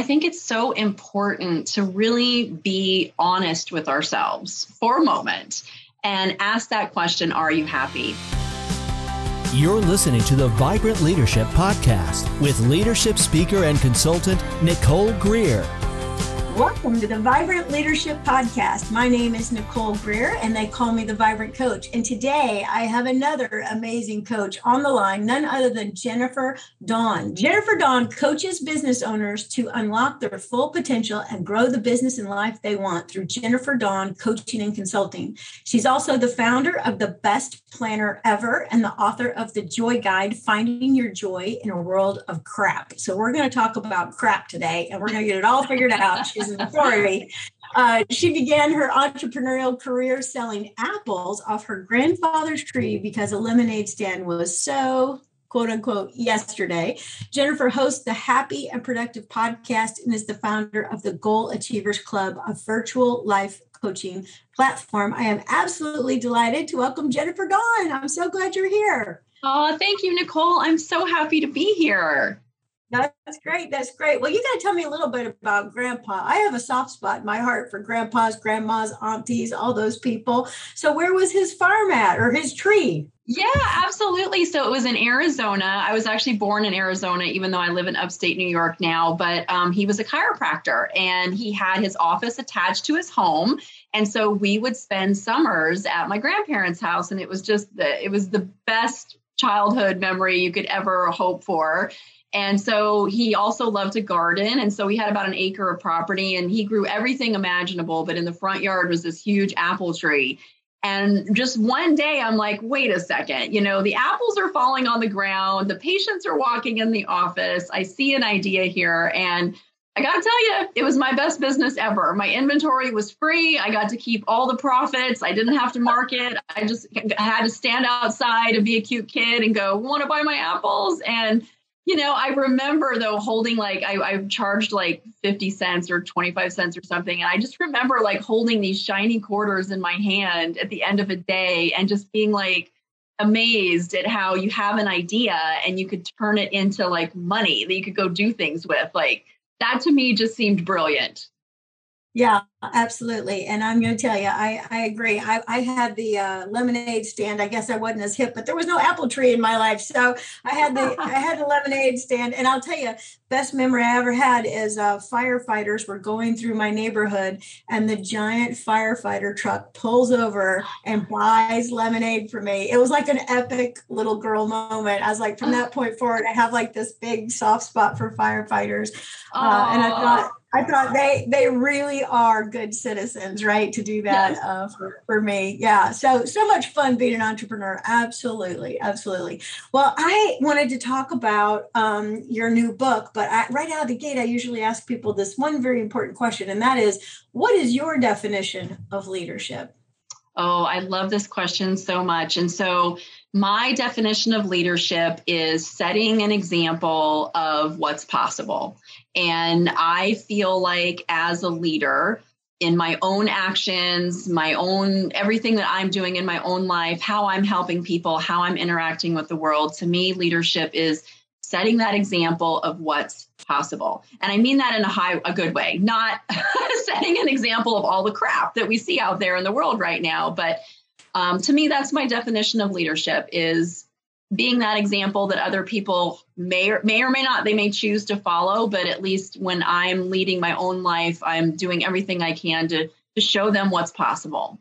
I think it's so important to really be honest with ourselves for a moment and ask that question Are you happy? You're listening to the Vibrant Leadership Podcast with leadership speaker and consultant Nicole Greer. Welcome to the Vibrant Leadership Podcast. My name is Nicole Greer, and they call me the Vibrant Coach. And today I have another amazing coach on the line, none other than Jennifer Dawn. Jennifer Dawn coaches business owners to unlock their full potential and grow the business and life they want through Jennifer Dawn Coaching and Consulting. She's also the founder of the Best Planner Ever and the author of the Joy Guide Finding Your Joy in a World of Crap. So, we're going to talk about crap today, and we're going to get it all figured out. She's an authority. Uh, she began her entrepreneurial career selling apples off her grandfather's tree because a lemonade stand was so quote unquote yesterday. Jennifer hosts the Happy and Productive podcast and is the founder of the Goal Achievers Club, a virtual life coaching platform. I am absolutely delighted to welcome Jennifer Dawn. I'm so glad you're here. Oh, thank you, Nicole. I'm so happy to be here. That's great. That's great. Well, you got to tell me a little bit about grandpa. I have a soft spot in my heart for grandpas, grandmas, aunties, all those people. So, where was his farm at or his tree? Yeah, absolutely. So it was in Arizona. I was actually born in Arizona, even though I live in upstate New York now. But um, he was a chiropractor and he had his office attached to his home. And so we would spend summers at my grandparents' house. And it was just the, it was the best childhood memory you could ever hope for. And so he also loved to garden. And so we had about an acre of property and he grew everything imaginable. But in the front yard was this huge apple tree. And just one day, I'm like, wait a second, you know, the apples are falling on the ground. The patients are walking in the office. I see an idea here. And I got to tell you, it was my best business ever. My inventory was free. I got to keep all the profits. I didn't have to market. I just had to stand outside and be a cute kid and go, want to buy my apples? And you know, I remember though holding like I, I charged like 50 cents or 25 cents or something. And I just remember like holding these shiny quarters in my hand at the end of a day and just being like amazed at how you have an idea and you could turn it into like money that you could go do things with. Like that to me just seemed brilliant. Yeah, absolutely. And I'm going to tell you, I, I agree. I, I had the uh, lemonade stand. I guess I wasn't as hip, but there was no apple tree in my life. So I had the I had the lemonade stand. And I'll tell you, best memory I ever had is uh, firefighters were going through my neighborhood and the giant firefighter truck pulls over and buys lemonade for me. It was like an epic little girl moment. I was like, from that point forward, I have like this big soft spot for firefighters. Uh, and I thought, I thought they they really are good citizens, right? To do that yes. uh, for, for me. Yeah. So so much fun being an entrepreneur. Absolutely. Absolutely. Well, I wanted to talk about um, your new book, but I, right out of the gate, I usually ask people this one very important question, and that is what is your definition of leadership? Oh, I love this question so much. And so my definition of leadership is setting an example of what's possible. And I feel like as a leader, in my own actions, my own everything that I'm doing in my own life, how I'm helping people, how I'm interacting with the world, to me, leadership is setting that example of what's possible. And I mean that in a high a good way, not setting an example of all the crap that we see out there in the world right now, but um, to me that's my definition of leadership is being that example that other people may or may or may not they may choose to follow but at least when i'm leading my own life i'm doing everything i can to to show them what's possible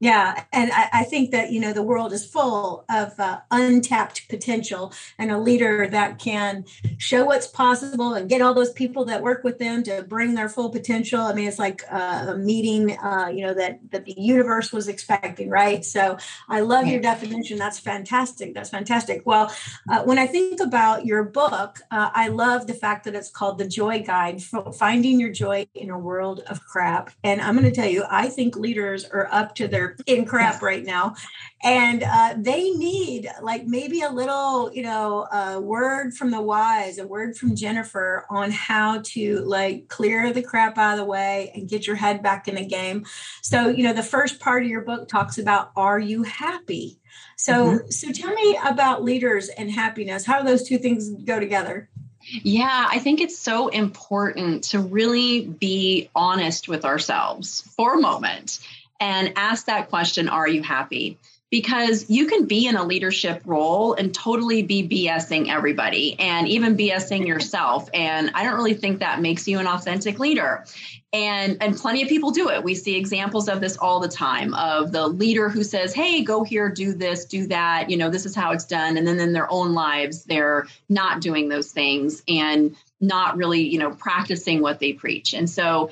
yeah, and I, I, think that you know the world is full of uh, untapped potential, and a leader that can show what's possible and get all those people that work with them to bring their full potential. I mean, it's like uh, a meeting, uh, you know, that that the universe was expecting, right? So I love your definition. That's fantastic. That's fantastic. Well, uh, when I think about your book, uh, I love the fact that it's called the Joy Guide: Finding Your Joy in a World of Crap. And I'm going to tell you, I think leaders are up to their in crap right now. And uh, they need like maybe a little you know a word from the wise a word from jennifer on how to like clear the crap out of the way and get your head back in the game. So you know the first part of your book talks about are you happy? So mm-hmm. so tell me about leaders and happiness. How do those two things go together? Yeah, I think it's so important to really be honest with ourselves for a moment and ask that question Are you happy? Because you can be in a leadership role and totally be BSing everybody and even BSing yourself. And I don't really think that makes you an authentic leader and and plenty of people do it we see examples of this all the time of the leader who says hey go here do this do that you know this is how it's done and then in their own lives they're not doing those things and not really you know practicing what they preach and so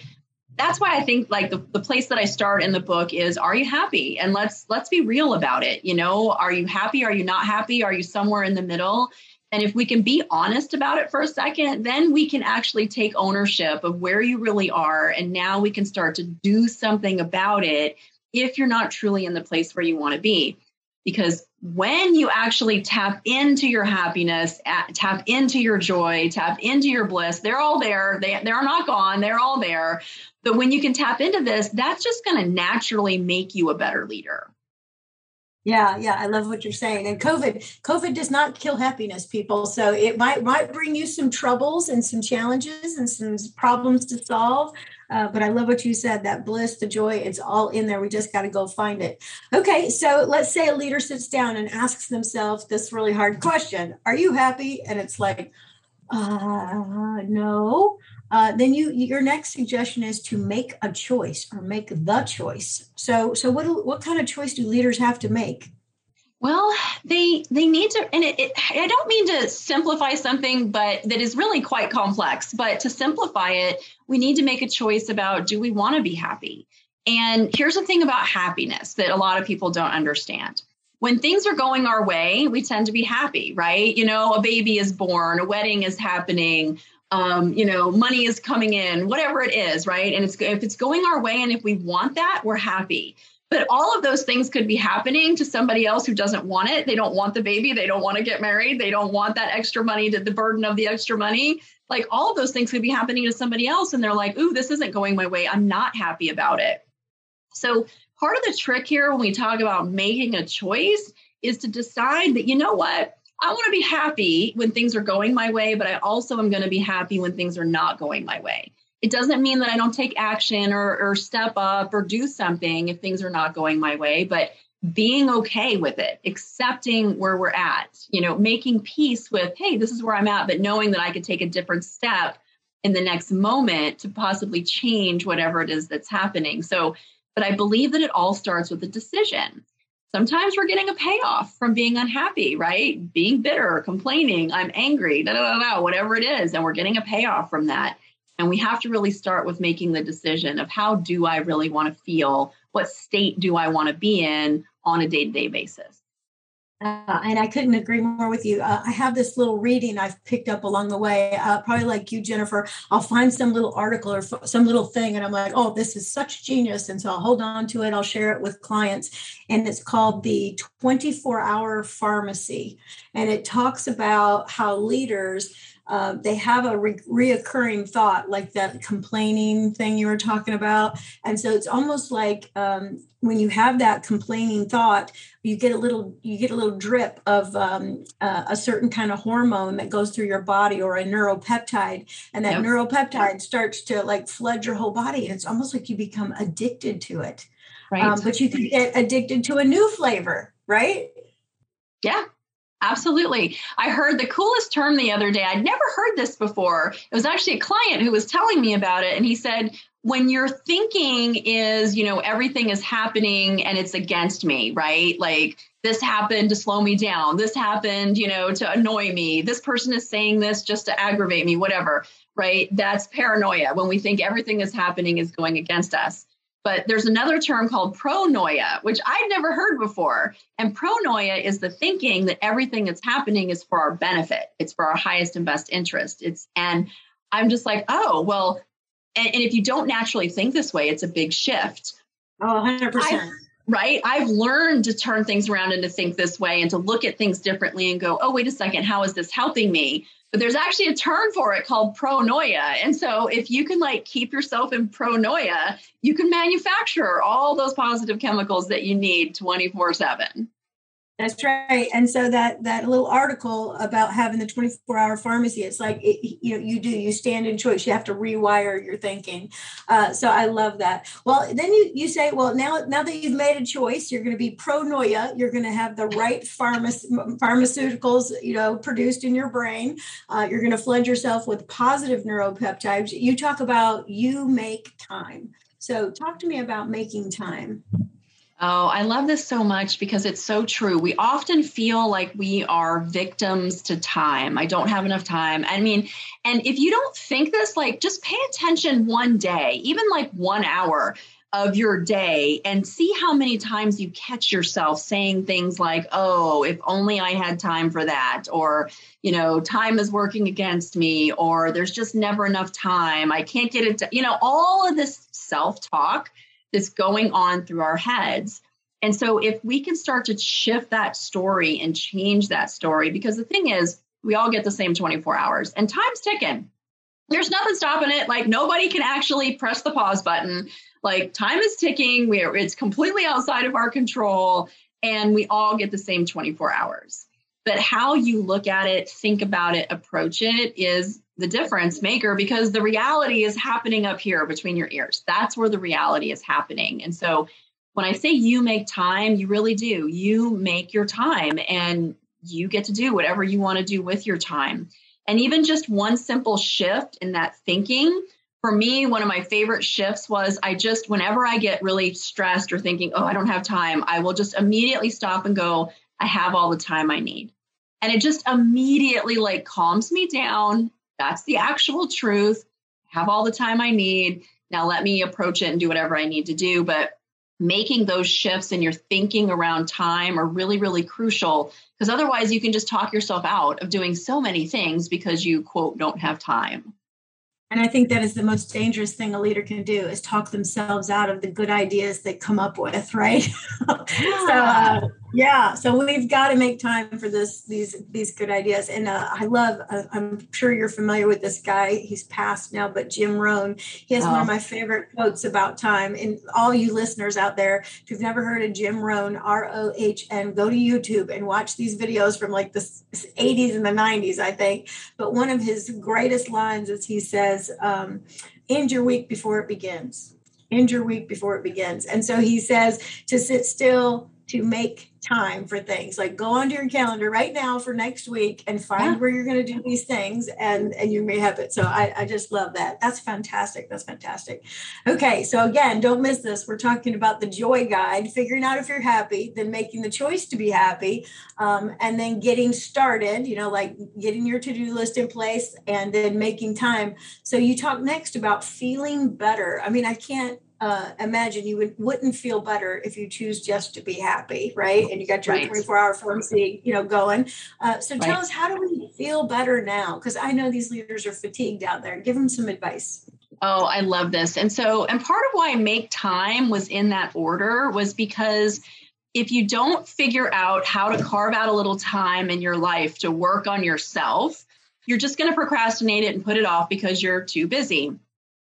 that's why i think like the, the place that i start in the book is are you happy and let's let's be real about it you know are you happy are you not happy are you somewhere in the middle and if we can be honest about it for a second, then we can actually take ownership of where you really are. And now we can start to do something about it if you're not truly in the place where you want to be. Because when you actually tap into your happiness, tap into your joy, tap into your bliss, they're all there. They, they're not gone, they're all there. But when you can tap into this, that's just going to naturally make you a better leader. Yeah, yeah, I love what you're saying. And COVID, COVID does not kill happiness, people. So it might might bring you some troubles and some challenges and some problems to solve. Uh, but I love what you said. That bliss, the joy, it's all in there. We just got to go find it. Okay, so let's say a leader sits down and asks themselves this really hard question: Are you happy? And it's like, uh, no uh, then you your next suggestion is to make a choice or make the choice. So so what what kind of choice do leaders have to make? Well, they they need to, and it, it, I don't mean to simplify something, but that is really quite complex. But to simplify it, we need to make a choice about do we want to be happy? And here's the thing about happiness that a lot of people don't understand. When things are going our way, we tend to be happy, right? You know, a baby is born, a wedding is happening, um, you know, money is coming in, whatever it is, right? And it's if it's going our way, and if we want that, we're happy. But all of those things could be happening to somebody else who doesn't want it. They don't want the baby. They don't want to get married. They don't want that extra money, to the burden of the extra money. Like all of those things could be happening to somebody else. And they're like, ooh, this isn't going my way. I'm not happy about it. So part of the trick here when we talk about making a choice is to decide that, you know what? I want to be happy when things are going my way, but I also am going to be happy when things are not going my way. It doesn't mean that I don't take action or, or step up or do something if things are not going my way, but being okay with it, accepting where we're at, you know, making peace with, hey, this is where I'm at, but knowing that I could take a different step in the next moment to possibly change whatever it is that's happening. So, but I believe that it all starts with a decision sometimes we're getting a payoff from being unhappy, right? Being bitter, complaining, I'm angry, da, da, da, da, whatever it is. And we're getting a payoff from that. And we have to really start with making the decision of how do I really want to feel? What state do I want to be in on a day to day basis? Uh, and I couldn't agree more with you. Uh, I have this little reading I've picked up along the way. Uh, probably like you, Jennifer, I'll find some little article or f- some little thing, and I'm like, oh, this is such genius. And so I'll hold on to it. I'll share it with clients. And it's called the 24 hour pharmacy. And it talks about how leaders uh, they have a re- reoccurring thought, like that complaining thing you were talking about. And so it's almost like um, when you have that complaining thought, you get a little you get a little drip of um, uh, a certain kind of hormone that goes through your body or a neuropeptide, and that yep. neuropeptide starts to like flood your whole body. And it's almost like you become addicted to it. Right. Um, but you can get addicted to a new flavor, right? Yeah, Absolutely. I heard the coolest term the other day. I'd never heard this before. It was actually a client who was telling me about it. And he said, when your thinking is, you know, everything is happening and it's against me, right? Like this happened to slow me down. This happened, you know, to annoy me. This person is saying this just to aggravate me, whatever, right? That's paranoia when we think everything is happening is going against us. But there's another term called pronoia, which I'd never heard before. And pronoia is the thinking that everything that's happening is for our benefit. It's for our highest and best interest. It's and I'm just like, oh, well, and, and if you don't naturally think this way, it's a big shift. Oh, 100%. I, right? I've learned to turn things around and to think this way and to look at things differently and go, oh, wait a second, how is this helping me? But there's actually a term for it called pronoia. And so if you can like keep yourself in pronoia, you can manufacture all those positive chemicals that you need 24 7. That's right. And so that that little article about having the 24-hour pharmacy, it's like it, you know you do you stand in choice. You have to rewire your thinking. Uh, so I love that. Well, then you you say, well, now now that you've made a choice, you're going to be pronoia. You're going to have the right pharma- pharmaceuticals, you know, produced in your brain. Uh, you're going to flood yourself with positive neuropeptides. You talk about you make time. So talk to me about making time. Oh, I love this so much because it's so true. We often feel like we are victims to time. I don't have enough time. I mean, and if you don't think this, like just pay attention one day, even like one hour of your day, and see how many times you catch yourself saying things like, oh, if only I had time for that, or, you know, time is working against me, or there's just never enough time. I can't get it, to, you know, all of this self talk that's going on through our heads. And so, if we can start to shift that story and change that story, because the thing is, we all get the same 24 hours and time's ticking. There's nothing stopping it. Like, nobody can actually press the pause button. Like, time is ticking. We're, it's completely outside of our control. And we all get the same 24 hours. But how you look at it, think about it, approach it is the difference maker because the reality is happening up here between your ears. That's where the reality is happening. And so when I say you make time, you really do. You make your time and you get to do whatever you want to do with your time. And even just one simple shift in that thinking, for me, one of my favorite shifts was I just, whenever I get really stressed or thinking, oh, I don't have time, I will just immediately stop and go, I have all the time I need. And it just immediately like calms me down that's the actual truth. I Have all the time I need. Now let me approach it and do whatever I need to do. But making those shifts in your thinking around time are really, really crucial because otherwise you can just talk yourself out of doing so many things because you, quote, don't have time. And I think that is the most dangerous thing a leader can do is talk themselves out of the good ideas they come up with, right? Yeah. so uh, yeah, so we've got to make time for this these these good ideas. And uh, I love. Uh, I'm sure you're familiar with this guy. He's passed now, but Jim Rohn. He has oh. one of oh. my favorite quotes about time. And all you listeners out there, if you've never heard of Jim Rohn, R O H N, go to YouTube and watch these videos from like the 80s and the 90s, I think. But one of his greatest lines is he says, um, "End your week before it begins." End your week before it begins. And so he says to sit still to make time for things. Like go onto your calendar right now for next week and find yeah. where you're going to do these things and and you may have it. So I, I just love that. That's fantastic. That's fantastic. Okay so again don't miss this. We're talking about the joy guide figuring out if you're happy then making the choice to be happy um, and then getting started you know like getting your to-do list in place and then making time. So you talk next about feeling better. I mean i can't uh, imagine you would, wouldn't feel better if you choose just to be happy, right? And you got your right. 24 hour pharmacy, you know, going. Uh, so tell right. us, how do we feel better now? Because I know these leaders are fatigued out there. Give them some advice. Oh, I love this. And so, and part of why I make time was in that order was because if you don't figure out how to carve out a little time in your life to work on yourself, you're just going to procrastinate it and put it off because you're too busy.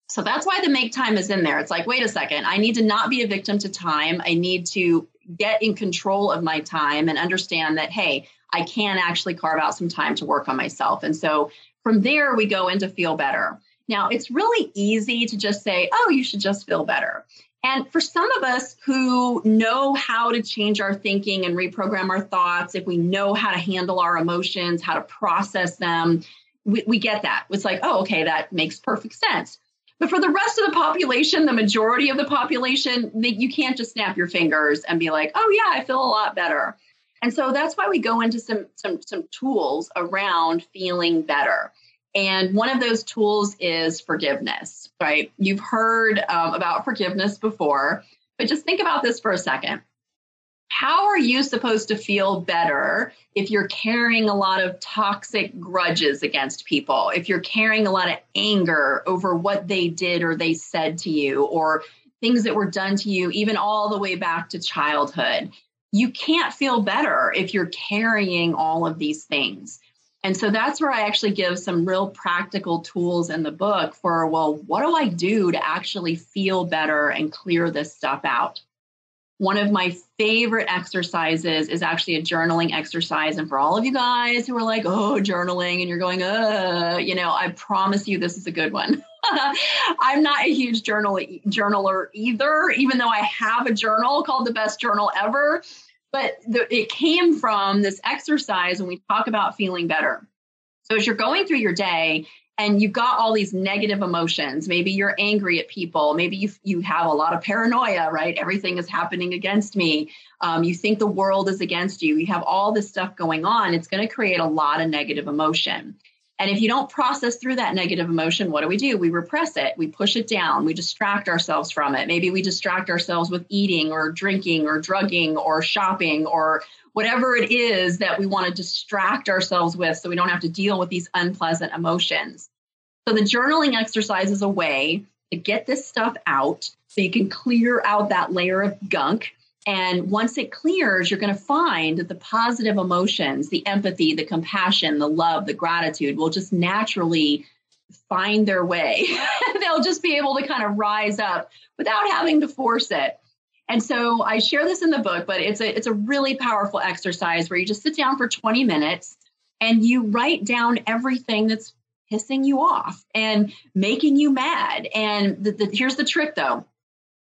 So that's why the make time is in there. It's like, wait a second, I need to not be a victim to time. I need to get in control of my time and understand that, hey, I can actually carve out some time to work on myself. And so from there, we go into feel better. Now, it's really easy to just say, oh, you should just feel better. And for some of us who know how to change our thinking and reprogram our thoughts, if we know how to handle our emotions, how to process them, we, we get that. It's like, oh, okay, that makes perfect sense. But for the rest of the population, the majority of the population, you can't just snap your fingers and be like, oh, yeah, I feel a lot better. And so that's why we go into some, some, some tools around feeling better. And one of those tools is forgiveness, right? You've heard um, about forgiveness before, but just think about this for a second how are you supposed to feel better if you're carrying a lot of toxic grudges against people, if you're carrying a lot of anger over what they did or they said to you, or things that were done to you, even all the way back to childhood? You can't feel better if you're carrying all of these things. And so that's where I actually give some real practical tools in the book for, well, what do I do to actually feel better and clear this stuff out? One of my favorite exercises is actually a journaling exercise. And for all of you guys who are like, oh, journaling, and you're going, uh, you know, I promise you this is a good one. I'm not a huge journal journaler either, even though I have a journal called the best journal ever. But the, it came from this exercise when we talk about feeling better. So as you're going through your day and you've got all these negative emotions, maybe you're angry at people, maybe you you have a lot of paranoia, right? Everything is happening against me. Um, you think the world is against you. You have all this stuff going on. It's going to create a lot of negative emotion. And if you don't process through that negative emotion, what do we do? We repress it, we push it down, we distract ourselves from it. Maybe we distract ourselves with eating or drinking or drugging or shopping or whatever it is that we want to distract ourselves with so we don't have to deal with these unpleasant emotions. So the journaling exercise is a way to get this stuff out so you can clear out that layer of gunk and once it clears, you're going to find that the positive emotions, the empathy, the compassion, the love, the gratitude will just naturally find their way. They'll just be able to kind of rise up without having to force it. And so I share this in the book, but it's a it's a really powerful exercise where you just sit down for 20 minutes and you write down everything that's pissing you off and making you mad. And the, the, here's the trick though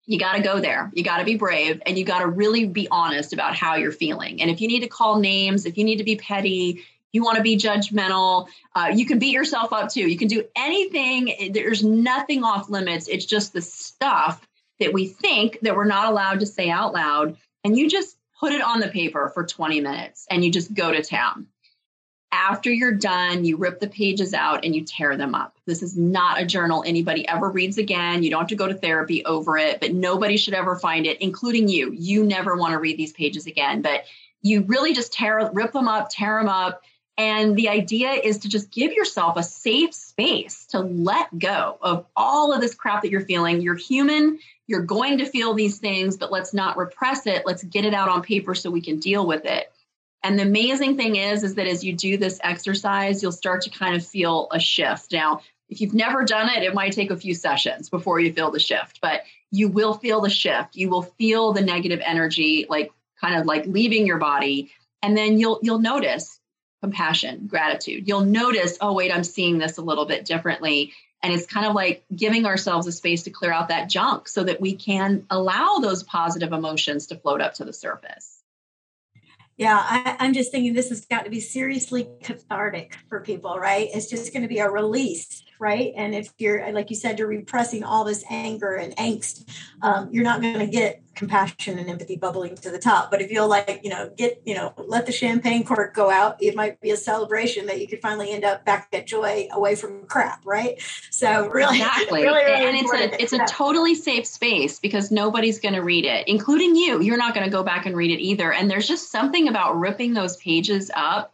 you got to go there. You got to be brave and you got to really be honest about how you're feeling. And if you need to call names, if you need to be petty, you want to be judgmental, uh, you can beat yourself up too. You can do anything. There's nothing off limits. It's just the stuff that we think that we're not allowed to say out loud. And you just put it on the paper for 20 minutes and you just go to town after you're done, you rip the pages out and you tear them up. This is not a journal anybody ever reads again. You don't have to go to therapy over it, but nobody should ever find it, including you. You never want to read these pages again, but you really just tear, rip them up, tear them up. And the idea is to just give yourself a safe space to let go of all of this crap that you're feeling. You're human. You're going to feel these things, but let's not repress it. Let's get it out on paper so we can deal with it. And the amazing thing is, is that as you do this exercise, you'll start to kind of feel a shift. Now, if you've never done it, it might take a few sessions before you feel the shift, but you will feel the shift. You will feel the negative energy, like kind of like leaving your body. And then you'll you'll notice compassion, gratitude. You'll notice, oh, wait, I'm seeing this a little bit differently. And it's kind of like giving ourselves a space to clear out that junk so that we can allow those positive emotions to float up to the surface. Yeah, I, am just thinking this has got to be seriously cathartic for people, right? It's just going to be a release, right? And if you're, like you said, you're repressing all this anger and angst, um, you're not going to get compassion and empathy bubbling to the top. But if you'll like, you know, get, you know, let the champagne cork go out, it might be a celebration that you could finally end up back at joy away from crap, right? So really, exactly, really, really and it's a it's a totally safe space because nobody's going to read it, including you. You're not going to go back and read it either. And there's just something about ripping those pages up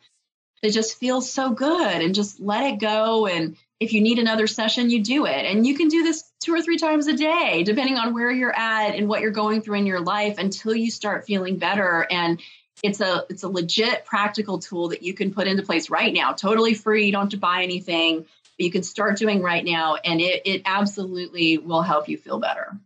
that just feels so good and just let it go and if you need another session, you do it. And you can do this two or three times a day, depending on where you're at and what you're going through in your life until you start feeling better. And it's a it's a legit practical tool that you can put into place right now, totally free. You don't have to buy anything, but you can start doing right now, and it it absolutely will help you feel better.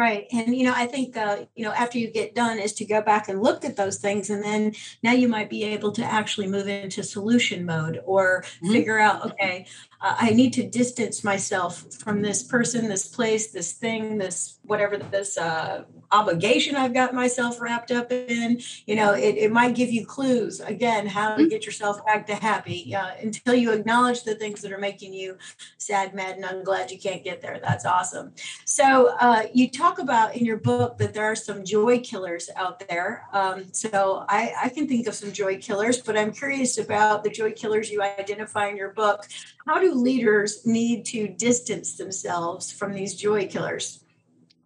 Right. And, you know, I think, uh, you know, after you get done is to go back and look at those things. And then now you might be able to actually move into solution mode or mm-hmm. figure out, okay, uh, I need to distance myself from this person, this place, this thing, this whatever this uh, obligation I've got myself wrapped up in. You know, it, it might give you clues again how to mm-hmm. get yourself back to happy uh, until you acknowledge the things that are making you sad, mad, and I'm glad you can't get there. That's awesome. So uh, you talk about in your book that there are some joy killers out there. Um, so I, I can think of some joy killers, but I'm curious about the joy killers you identify in your book. How do leaders need to distance themselves from these joy killers?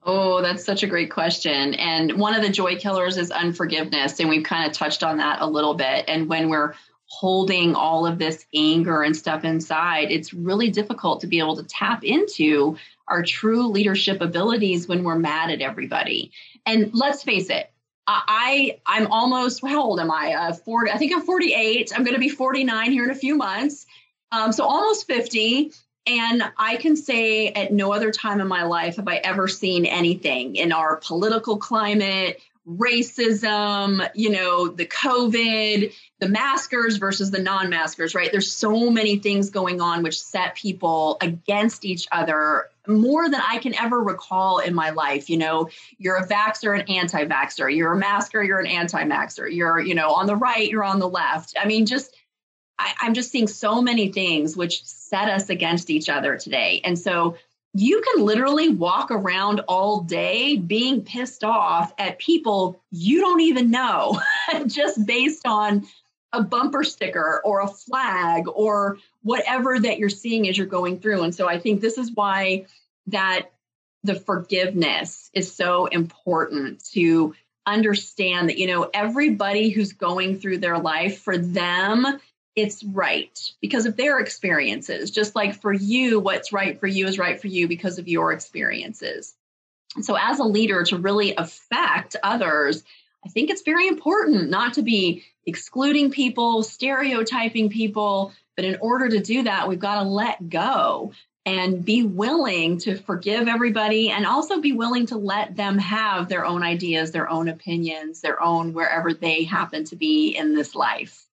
Oh, that's such a great question. And one of the joy killers is unforgiveness. And we've kind of touched on that a little bit. And when we're holding all of this anger and stuff inside, it's really difficult to be able to tap into our true leadership abilities when we're mad at everybody. And let's face it, I I'm almost how old am I? Uh, 40. I think I'm 48. I'm going to be 49 here in a few months. Um, so almost 50. And I can say at no other time in my life have I ever seen anything in our political climate, racism, you know, the COVID, the maskers versus the non maskers, right? There's so many things going on which set people against each other more than I can ever recall in my life. You know, you're a vaxxer, an anti vaxxer, you're a masker, you're an anti maxer, you're, you know, on the right, you're on the left. I mean, just, I, I'm just seeing so many things which set us against each other today. And so you can literally walk around all day being pissed off at people you don't even know just based on a bumper sticker or a flag or whatever that you're seeing as you're going through. And so I think this is why that the forgiveness is so important to understand that you know everybody who's going through their life for them it's right because of their experiences. Just like for you, what's right for you is right for you because of your experiences. So, as a leader, to really affect others, I think it's very important not to be excluding people, stereotyping people. But in order to do that, we've got to let go and be willing to forgive everybody and also be willing to let them have their own ideas, their own opinions, their own wherever they happen to be in this life.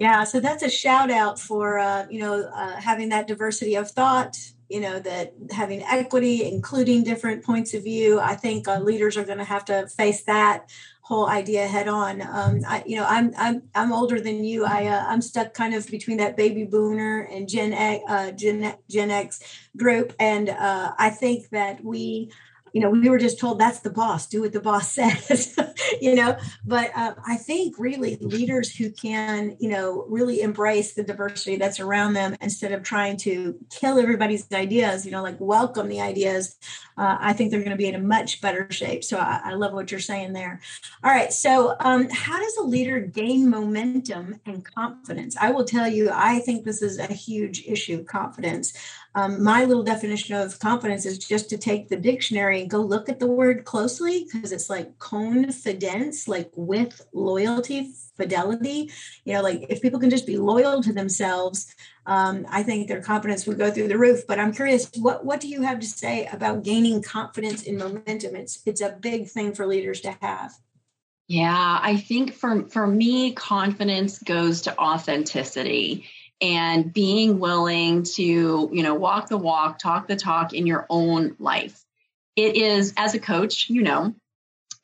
Yeah, so that's a shout out for uh, you know uh, having that diversity of thought. You know that having equity, including different points of view. I think uh, leaders are going to have to face that whole idea head on. Um, I, you know, I'm I'm I'm older than you. I uh, I'm stuck kind of between that baby boomer and Gen X, uh, Gen Gen X group, and uh, I think that we you know, we were just told that's the boss, do what the boss says, you know. But uh, I think really leaders who can, you know, really embrace the diversity that's around them instead of trying to kill everybody's ideas, you know, like welcome the ideas, uh, I think they're going to be in a much better shape. So I, I love what you're saying there. All right. So, um, how does a leader gain momentum and confidence? I will tell you, I think this is a huge issue confidence. Um, my little definition of confidence is just to take the dictionary and go look at the word closely because it's like confidence, like with loyalty, fidelity. You know, like if people can just be loyal to themselves, um, I think their confidence would go through the roof. But I'm curious, what what do you have to say about gaining confidence in momentum? It's it's a big thing for leaders to have. Yeah, I think for for me, confidence goes to authenticity and being willing to you know walk the walk talk the talk in your own life. It is as a coach you know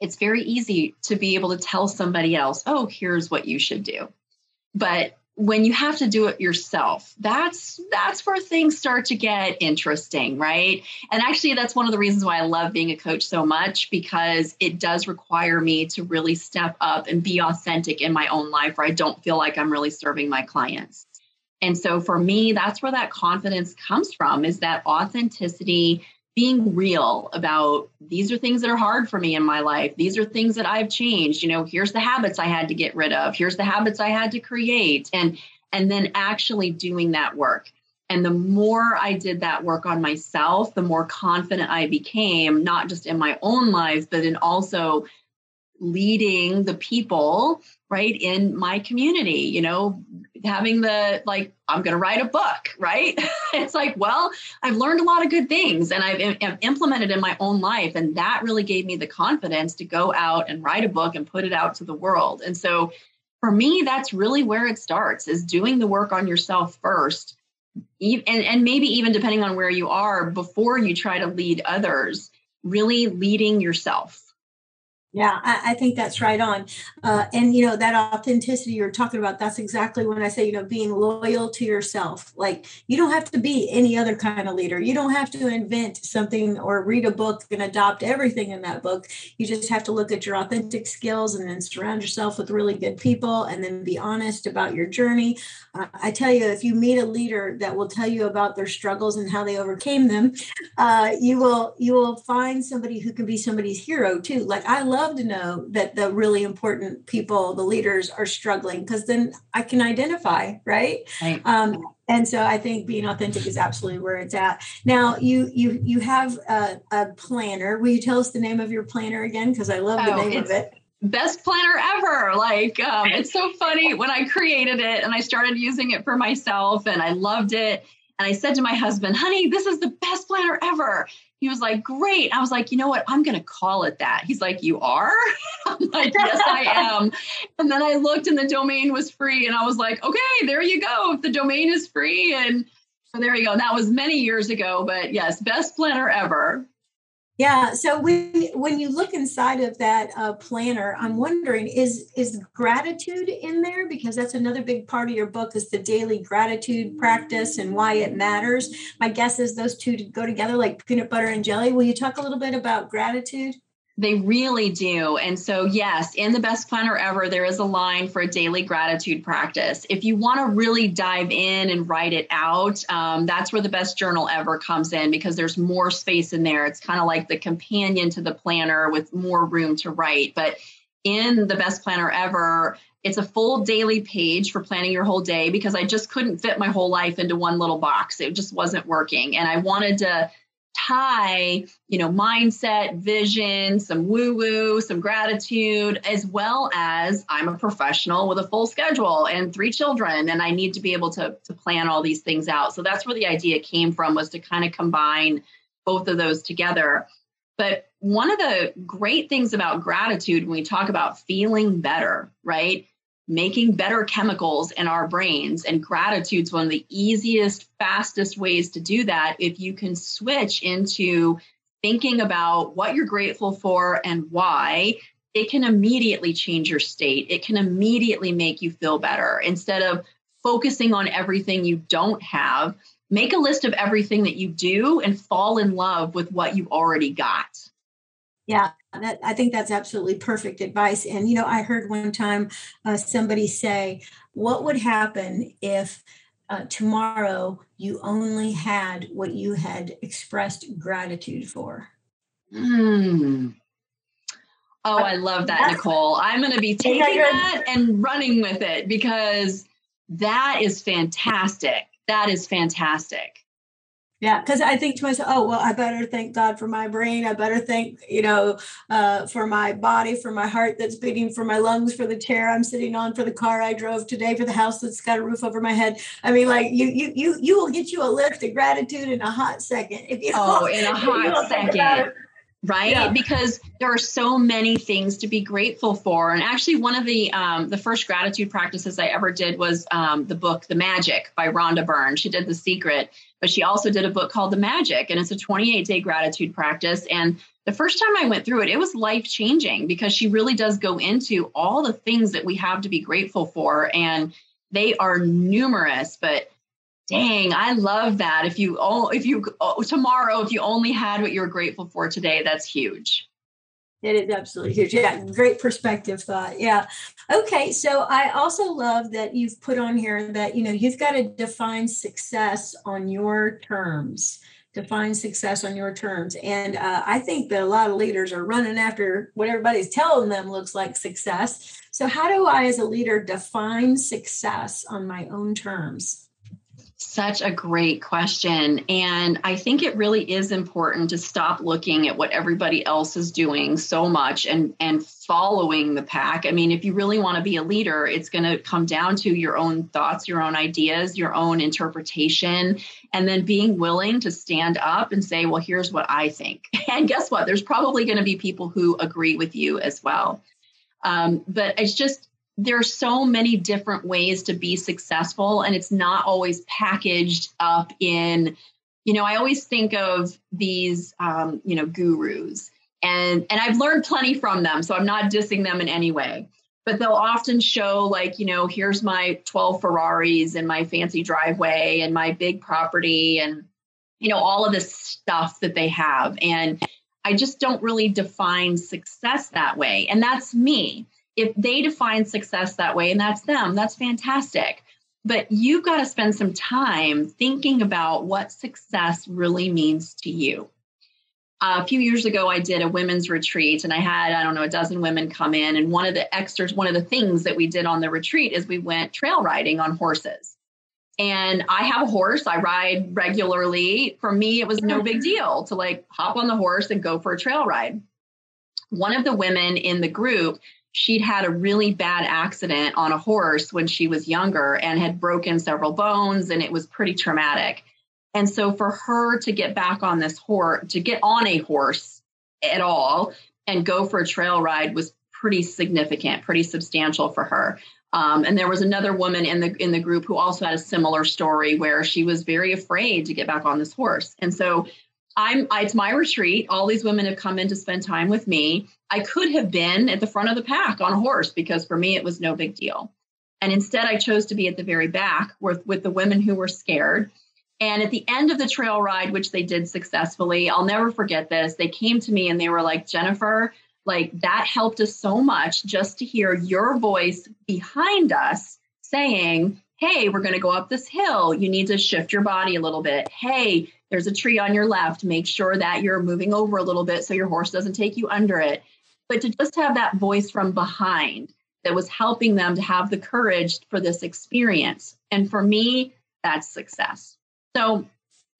it's very easy to be able to tell somebody else oh here's what you should do. But when you have to do it yourself that's that's where things start to get interesting right? And actually that's one of the reasons why i love being a coach so much because it does require me to really step up and be authentic in my own life where i don't feel like i'm really serving my clients and so for me, that's where that confidence comes from is that authenticity, being real about these are things that are hard for me in my life. These are things that I've changed. You know, here's the habits I had to get rid of. Here's the habits I had to create. And and then actually doing that work. And the more I did that work on myself, the more confident I became, not just in my own life, but in also leading the people right in my community you know having the like i'm going to write a book right? It's like well i've learned a lot of good things and I've, I've, implemented in my own life and that really gave me the confidence to go out and write a book and put it out to the world. And so for me that's really where it starts is doing the work on yourself first and, and maybe even depending on where you are before you try to lead others really leading yourself yeah, I, I, think that's right on. Uh, and, you know, that authenticity you're talking about, that's exactly when I say, you know, being loyal to yourself. Like, you don't have to be any other kind of leader. You don't have to invent something or read a book and adopt everything in that book. You just have to look at your authentic skills and then surround yourself with really good people and then be honest about your journey. Uh, I tell you, if you meet a leader that will tell you about their struggles and how they overcame them, uh, you will you will find somebody who can be somebody's hero too. Like I love love to know that the really important people, the leaders, are struggling because then I can identify, right? right. Um, and so I think being authentic is absolutely where it's at. Now, you you you have a, a planner. Will you tell us the name of your planner again? Because I love the oh, name of it best planner ever like um, it's so funny when i created it and i started using it for myself and i loved it And I said to my husband, honey, this is the best planner ever. He was like, great. I was like, you know what? I'm going to call it that. He's like, you are? I'm like, yes, I am. And then I looked and the domain was free. And I was like, okay, there you go. If the domain is free. And so there you go. And That was many years ago, but yes, best planner ever. Yeah. So when when you look inside of that uh, planner, I'm wondering is is gratitude in there because that's another big part of your book is the daily gratitude practice and why it matters. My guess is those two go together like peanut butter and jelly. Will you talk a little bit about gratitude? They really do. And so, yes, in the best planner ever, there is a line for a daily gratitude practice. If you want to really dive in and write it out, um, that's where the best journal ever comes in because there's more space in there. It's kind of like the companion to the planner with more room to write. But in the best planner ever, it's a full daily page for planning your whole day because I just couldn't fit my whole life into one little box. It just wasn't working. And I wanted to tie, you know, mindset, vision, some woo woo, some gratitude, as well as I'm a professional with a full schedule and three children, and I need to be able to, to plan all these things out. So that's where the idea came from was to kind of combine both of those together. But one of the great things about gratitude when we talk about feeling better, right? Making better chemicals in our brains. And gratitude's one of the easiest, fastest ways to do that. If you can switch into thinking about what you're grateful for and why, it can immediately change your state. It can immediately make you feel better. Instead of focusing on everything you don't have, make a list of everything that you do and fall in love with what you already got. Yeah, that, I think that's absolutely perfect advice. And, you know, I heard one time uh, somebody say, What would happen if uh, tomorrow you only had what you had expressed gratitude for? Hmm. Oh, I love that, Nicole. I'm going to be taking that and running with it because that is fantastic. That is fantastic. Yeah, because I think to myself, oh well, I better thank God for my brain. I better thank you know uh, for my body, for my heart that's beating, for my lungs, for the chair I'm sitting on, for the car I drove today, for the house that's got a roof over my head. I mean, like you, you, you, you will get you a lift of gratitude in a hot second if you. Oh, in a hot second right? Yeah. because there are so many things to be grateful for. And actually one of the um, the first gratitude practices i ever did was um, the book the magic by rhonda byrne. She did the secret but she also did a book called the magic and it's a 28 day gratitude practice. And the first time i went through it it was life changing because she really does go into all the things that we have to be grateful for. And they are numerous but Dang, I love that. If you if you oh, tomorrow, if you only had what you're grateful for today, that's huge. It is absolutely huge. Yeah, great perspective thought. Yeah. Okay. So I also love that you've put on here that, you know, you've got to define success on your terms. Define success on your terms. And uh, I think that a lot of leaders are running after what everybody's telling them looks like success. So, how do I, as a leader, define success on my own terms? Such a great question. And I think it really is important to stop looking at what everybody else is doing so much and, and following the pack. I mean, if you really want to be a leader, it's going to come down to your own thoughts, your own ideas, your own interpretation, and then being willing to stand up and say, well, here's what I think. And guess what? There's probably going to be people who agree with you as well. Um, but it's just, there are so many different ways to be successful and it's not always packaged up in you know i always think of these um, you know gurus and and i've learned plenty from them so i'm not dissing them in any way. But they'll often show like you know here's my 12 ferraris and my fancy driveway and my big property and you know all of this stuff that they have and i just don't really define success that way and that's me if they define success that way and that's them, that's fantastic. But you've got to spend some time thinking about what success really means to you. Uh, a few years ago, I did a women's retreat and I had, I don't know, a dozen women come in. And one of the extras, one of the things that we did on the retreat is we went trail riding on horses. And I have a horse, I ride regularly. For me, it was no big deal to like hop on the horse and go for a trail ride. One of the women in the group she'd had a really bad accident on a horse when she was younger and had broken several bones and it was pretty traumatic And so for her to get back on this horse, to get on a horse at all and go for a trail ride was pretty significant, pretty substantial for her. Um, and there was another woman in the in the group who also had a similar story where she was very afraid to get back on this horse. And so I'm it's my retreat. All these women have come in to spend time with me. I could have been at the front of the pack on a horse because for me it was no big deal. And instead I chose to be at the very back with, with the women who were scared. And at the end of the trail ride, which they did successfully, I'll never forget this. They came to me and they were like, Jennifer, like that helped us so much just to hear your voice behind us saying, Hey, we're going to go up this hill. You need to shift your body a little bit. Hey, there's a tree on your left. Make sure that you're moving over a little bit so your horse doesn't take you under it. But to just have that voice from behind that was helping them to have the courage for this experience. And for me, that's success. So,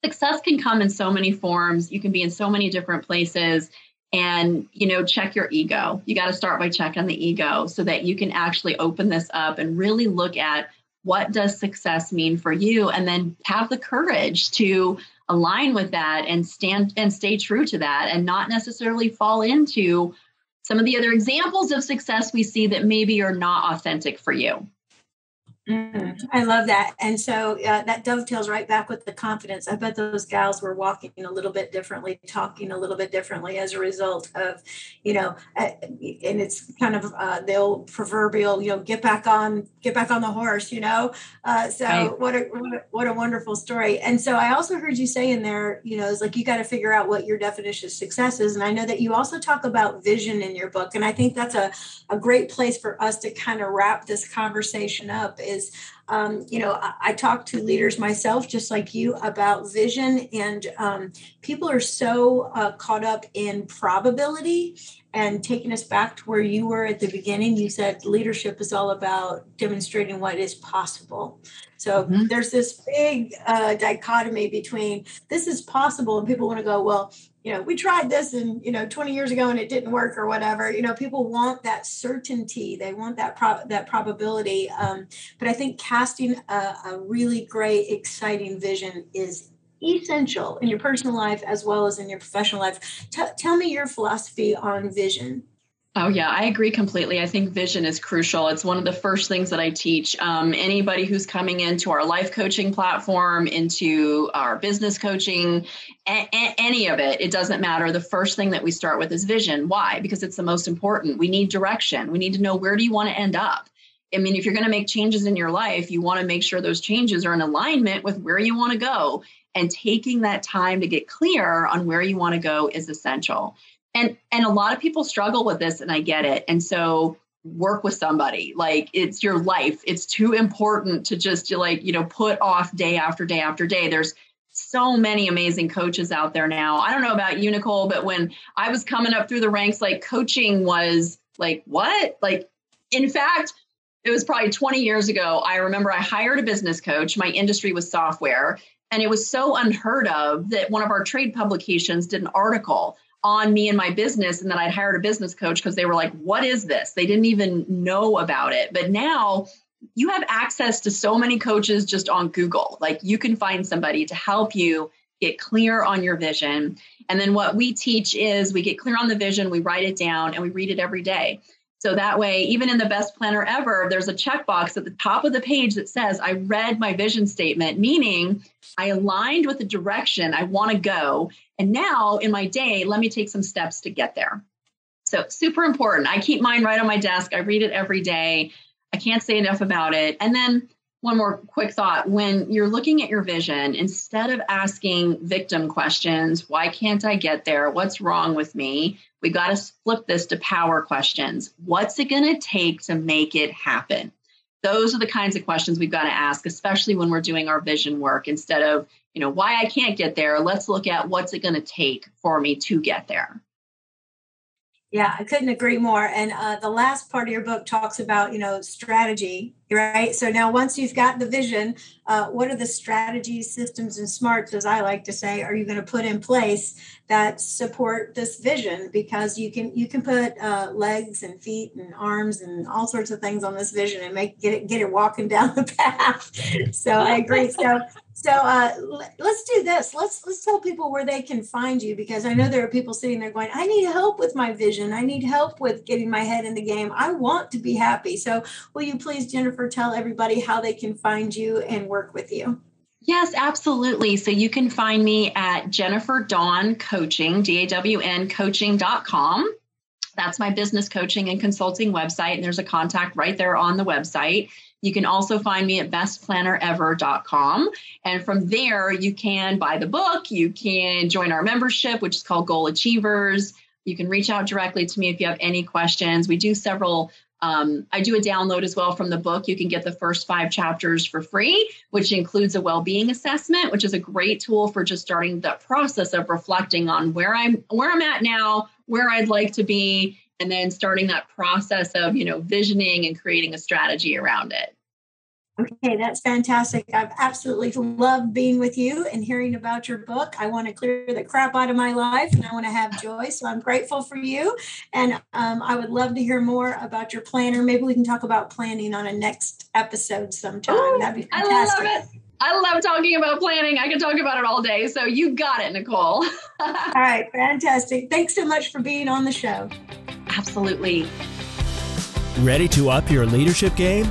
success can come in so many forms. You can be in so many different places and you know check your ego you got to start by checking the ego so that you can actually open this up and really look at what does success mean for you and then have the courage to align with that and stand and stay true to that and not necessarily fall into some of the other examples of success we see that maybe are not authentic for you Mm, I love that. And so uh, that dovetails right back with the confidence. I bet those gals were walking a little bit differently, talking a little bit differently as a result of, you know, uh, and it's kind of uh, the old proverbial, you know, get back on, get back on the horse, you know. Uh, so right. what, a, what a what a wonderful story. And so I also heard you say in there, you know, it's like you got to figure out what your definition of success is. And I know that you also talk about vision in your book, and I think that's a a great place for us to kind of wrap this conversation up. Is is um, you know I, I, talk to leaders myself just like you about vision and um, people are so uh, caught up in probability and taking us back to where you were at the beginning you said leadership is all about demonstrating what is possible so mm-hmm. there's this big uh, dichotomy between this is possible and people want to go well you know, we tried this and, you know, 20 years ago and it didn't work or whatever. You know, people want that certainty. They want that pro- that probability. Um, but I think casting a, a really great, exciting vision is essential in your personal life as well as in your professional life. T- tell me your philosophy on vision. Oh, yeah, I agree completely. I think vision is crucial. It's one of the first things that I teach. Um, anybody who's coming into our life coaching platform, into our business coaching, a- a- any of it, it doesn't matter. The first thing that we start with is vision. Why? Because it's the most important. We need direction. We need to know where do you want to end up? I mean, if you're going to make changes in your life, you want to make sure those changes are in alignment with where you want to go. And taking that time to get clear on where you want to go is essential. And and a lot of people struggle with this and i get it. And so work with somebody. Like it's your life. It's too important to just like you know put off day after day after day. There's so many amazing coaches out there now. I don't know about you nicole but when i was coming up through the ranks like coaching was like what? Like in fact it was probably 20 years ago i remember i hired a business coach my industry was software and it was so unheard of that one of our trade publications did an article on me and my business and then I'd hired a business coach because they were like, what is this? They didn't even know about it. But now you have access to so many coaches just on Google. Like you can find somebody to help you get clear on your vision. And then what we teach is we get clear on the vision, we write it down, and we read it every day. So that way, even in the best planner ever, there's a checkbox at the top of the page that says, I read my vision statement, meaning I aligned with the direction I want to go. And now in my day, let me take some steps to get there. So, super important. I keep mine right on my desk. I read it every day. I can't say enough about it. And then, one more quick thought when you're looking at your vision, instead of asking victim questions, why can't I get there? What's wrong with me? We got to flip this to power questions. What's it going to take to make it happen? Those are the kinds of questions we've got to ask, especially when we're doing our vision work. Instead of, you know, why I can't get there, let's look at what's it going to take for me to get there. Yeah, I couldn't agree more. And uh, the last part of your book talks about, you know, strategy, right? So now, once you've got the vision, uh, what are the strategies, systems, and smarts, as I like to say, are you going to put in place that support this vision? Because you can you can put uh, legs and feet and arms and all sorts of things on this vision and make get it get it walking down the path. so I agree. So So uh, let's do this. Let's let's tell people where they can find you because I know there are people sitting there going, "I need help with my vision. I need help with getting my head in the game. I want to be happy." So, will you please, Jennifer, tell everybody how they can find you and work with you? Yes, absolutely. So you can find me at Jennifer Dawn Coaching, D A W N coaching.com. That's my business coaching and consulting website. And there's a contact right there on the website. You can also find me at bestplannerever.com. And from there, you can buy the book, you can join our membership, which is called Goal Achievers. You can reach out directly to me if you have any questions. We do several um, I do a download as well from the book. You can get the first five chapters for free, which includes a well-being assessment, which is a great tool for just starting that process of reflecting on where I'm where I'm at now, where I'd like to be, and then starting that process of you know visioning and creating a strategy around it. Okay, that's fantastic. I've absolutely loved being with you and hearing about your book. I want to clear the crap out of my life and I want to have joy. So I'm grateful for you. And um, I would love to hear more about your planner. Maybe we can talk about planning on a next episode sometime. Ooh, That'd be fantastic. I love it. I love talking about planning. I can talk about it all day. So you got it, Nicole. all right, fantastic. Thanks so much for being on the show. Absolutely. Ready to up your leadership game?